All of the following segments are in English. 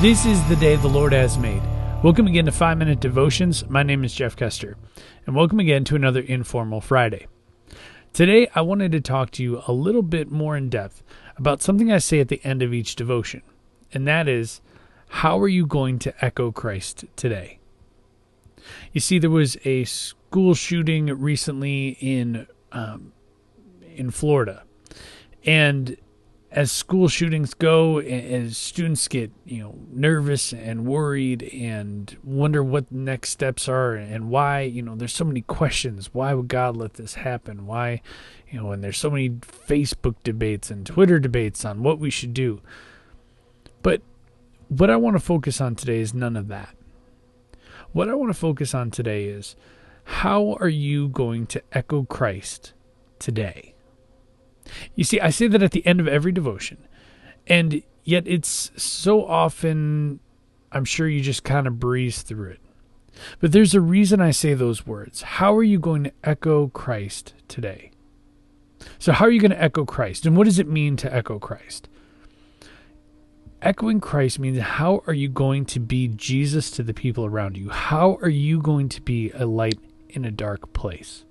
This is the day the Lord has made. Welcome again to 5 Minute Devotions. My name is Jeff Kester, and welcome again to another Informal Friday. Today, I wanted to talk to you a little bit more in depth about something I say at the end of each devotion, and that is how are you going to echo Christ today? You see, there was a school shooting recently in um, in Florida, and as school shootings go, as students get you know nervous and worried and wonder what the next steps are and why you know there's so many questions. Why would God let this happen? Why you know and there's so many Facebook debates and Twitter debates on what we should do. But what I want to focus on today is none of that. What I want to focus on today is how are you going to echo Christ today? You see, I say that at the end of every devotion, and yet it's so often, I'm sure you just kind of breeze through it. But there's a reason I say those words. How are you going to echo Christ today? So, how are you going to echo Christ? And what does it mean to echo Christ? Echoing Christ means how are you going to be Jesus to the people around you? How are you going to be a light in a dark place?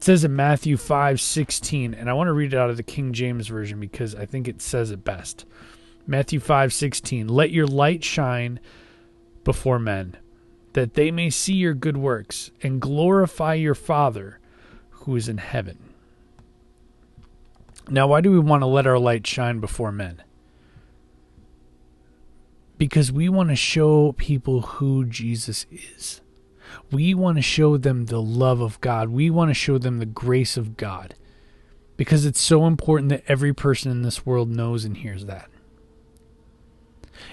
It says in Matthew 5 16, and I want to read it out of the King James Version because I think it says it best. Matthew 5 16, let your light shine before men, that they may see your good works and glorify your Father who is in heaven. Now, why do we want to let our light shine before men? Because we want to show people who Jesus is. We want to show them the love of God. We want to show them the grace of God because it's so important that every person in this world knows and hears that.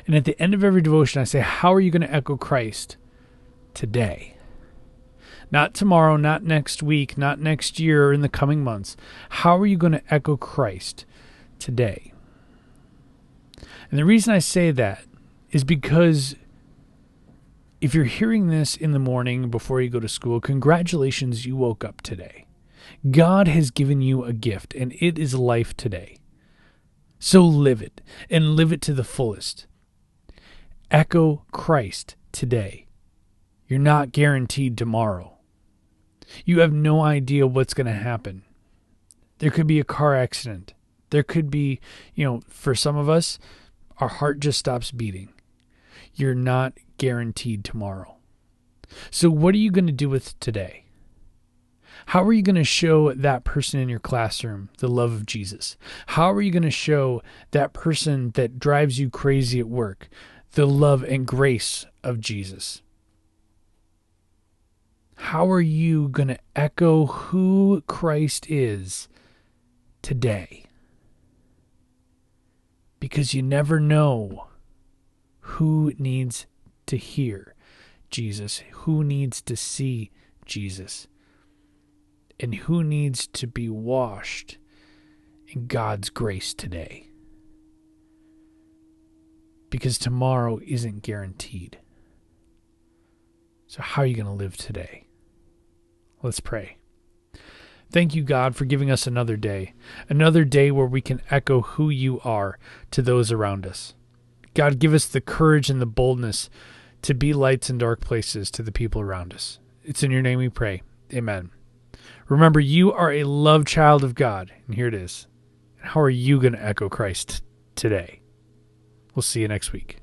And at the end of every devotion, I say, How are you going to echo Christ today? Not tomorrow, not next week, not next year or in the coming months. How are you going to echo Christ today? And the reason I say that is because if you're hearing this in the morning before you go to school, congratulations, you woke up today. God has given you a gift, and it is life today. So live it, and live it to the fullest. Echo Christ today. You're not guaranteed tomorrow. You have no idea what's going to happen. There could be a car accident. There could be, you know, for some of us, our heart just stops beating. You're not guaranteed tomorrow. So, what are you going to do with today? How are you going to show that person in your classroom the love of Jesus? How are you going to show that person that drives you crazy at work the love and grace of Jesus? How are you going to echo who Christ is today? Because you never know who needs to hear Jesus, who needs to see Jesus, and who needs to be washed in God's grace today. Because tomorrow isn't guaranteed. So, how are you going to live today? Let's pray. Thank you, God, for giving us another day, another day where we can echo who you are to those around us. God, give us the courage and the boldness to be lights in dark places to the people around us. It's in your name we pray. Amen. Remember, you are a loved child of God, and here it is. How are you going to echo Christ today? We'll see you next week.